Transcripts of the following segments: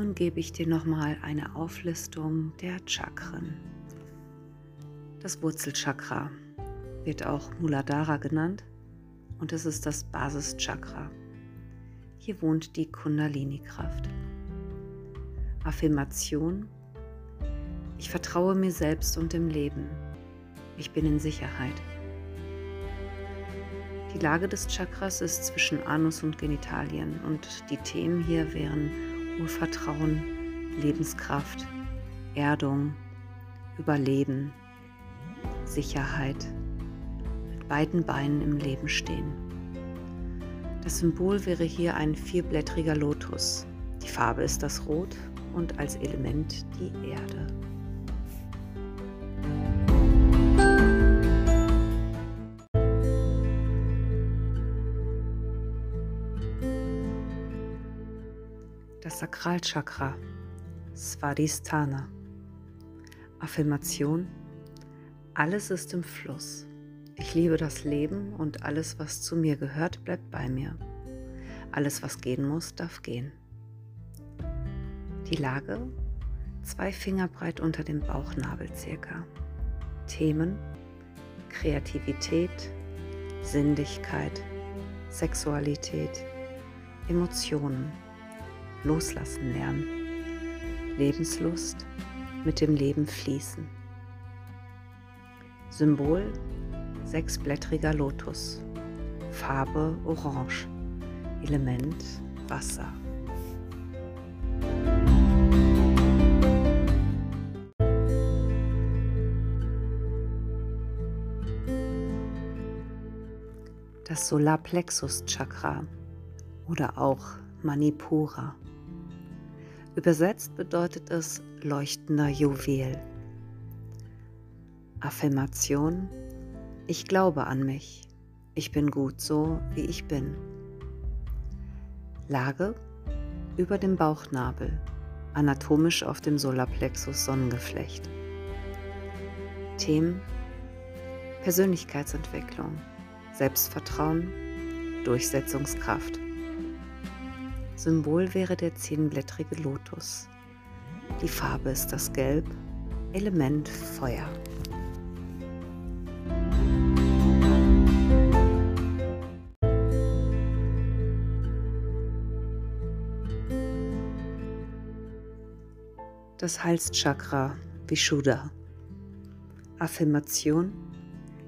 Nun gebe ich dir nochmal eine Auflistung der Chakren. Das Wurzelchakra wird auch Muladhara genannt und es ist das Basischakra. Hier wohnt die Kundalini-Kraft. Affirmation. Ich vertraue mir selbst und dem Leben. Ich bin in Sicherheit. Die Lage des Chakras ist zwischen Anus und Genitalien und die Themen hier wären Urvertrauen, Lebenskraft, Erdung, Überleben, Sicherheit, mit beiden Beinen im Leben stehen. Das Symbol wäre hier ein vierblättriger Lotus. Die Farbe ist das Rot und als Element die Erde. Sakralchakra, Svadhisthana. Affirmation: Alles ist im Fluss. Ich liebe das Leben und alles, was zu mir gehört, bleibt bei mir. Alles, was gehen muss, darf gehen. Die Lage zwei Finger breit unter dem Bauchnabel circa. Themen Kreativität, Sinnlichkeit, Sexualität, Emotionen, Loslassen lernen, Lebenslust, mit dem Leben fließen. Symbol sechsblättriger Lotus, Farbe Orange, Element Wasser. das Solarplexus-Chakra oder auch Manipura. Übersetzt bedeutet es leuchtender Juwel. Affirmation Ich glaube an mich. Ich bin gut so, wie ich bin. Lage über dem Bauchnabel, anatomisch auf dem Solarplexus Sonnengeflecht. Themen Persönlichkeitsentwicklung, Selbstvertrauen, Durchsetzungskraft. Symbol wäre der zehnblättrige Lotus. Die Farbe ist das Gelb, Element Feuer. Das Halschakra Vishuddha. Affirmation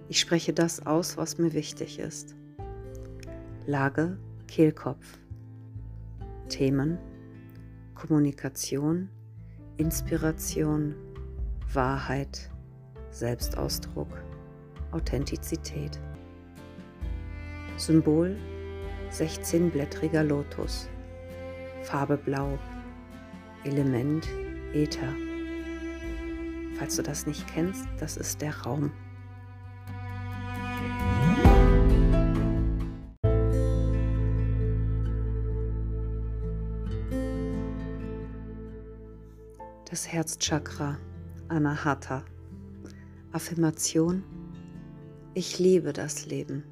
ich spreche das aus, was mir wichtig ist. Lage Kehlkopf. Themen Kommunikation, Inspiration, Wahrheit, Selbstausdruck, Authentizität. Symbol 16-blättriger Lotus. Farbe Blau. Element Äther. Falls du das nicht kennst, das ist der Raum. Das Herzchakra, Anahata. Affirmation, ich liebe das Leben,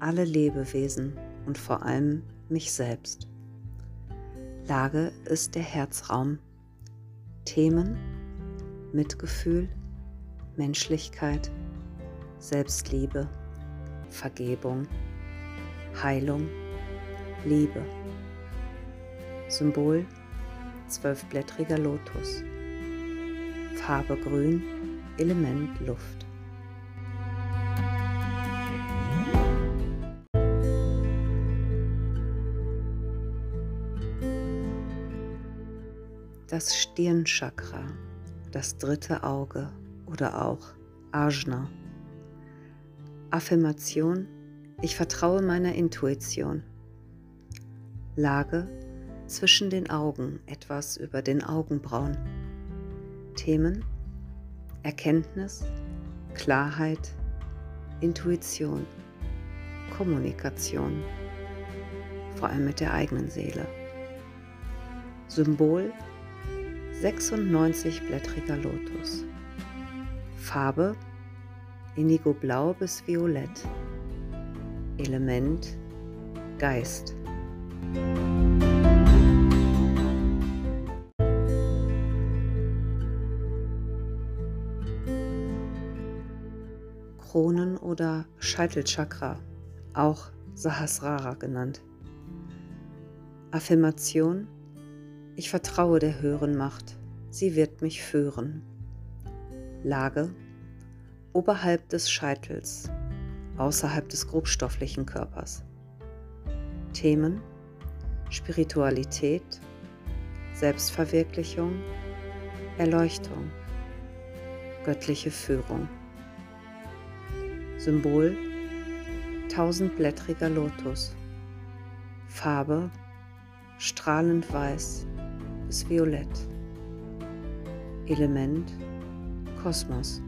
alle Lebewesen und vor allem mich selbst. Lage ist der Herzraum. Themen Mitgefühl, Menschlichkeit, Selbstliebe, Vergebung, Heilung, Liebe. Symbol zwölfblättriger Lotus. Farbe Grün, Element Luft. Das Stirnchakra, das dritte Auge oder auch Ajna. Affirmation, ich vertraue meiner Intuition. Lage zwischen den Augen, etwas über den Augenbrauen. Themen Erkenntnis, Klarheit, Intuition, Kommunikation, vor allem mit der eigenen Seele. Symbol 96-blättriger Lotus. Farbe Indigo-Blau bis Violett. Element Geist. Kronen- oder Scheitelchakra, auch Sahasrara genannt. Affirmation Ich vertraue der höheren Macht, sie wird mich führen. Lage oberhalb des Scheitels, außerhalb des grobstofflichen Körpers. Themen Spiritualität, Selbstverwirklichung, Erleuchtung, göttliche Führung. Symbol tausendblättriger Lotus. Farbe strahlend weiß bis violett. Element Kosmos.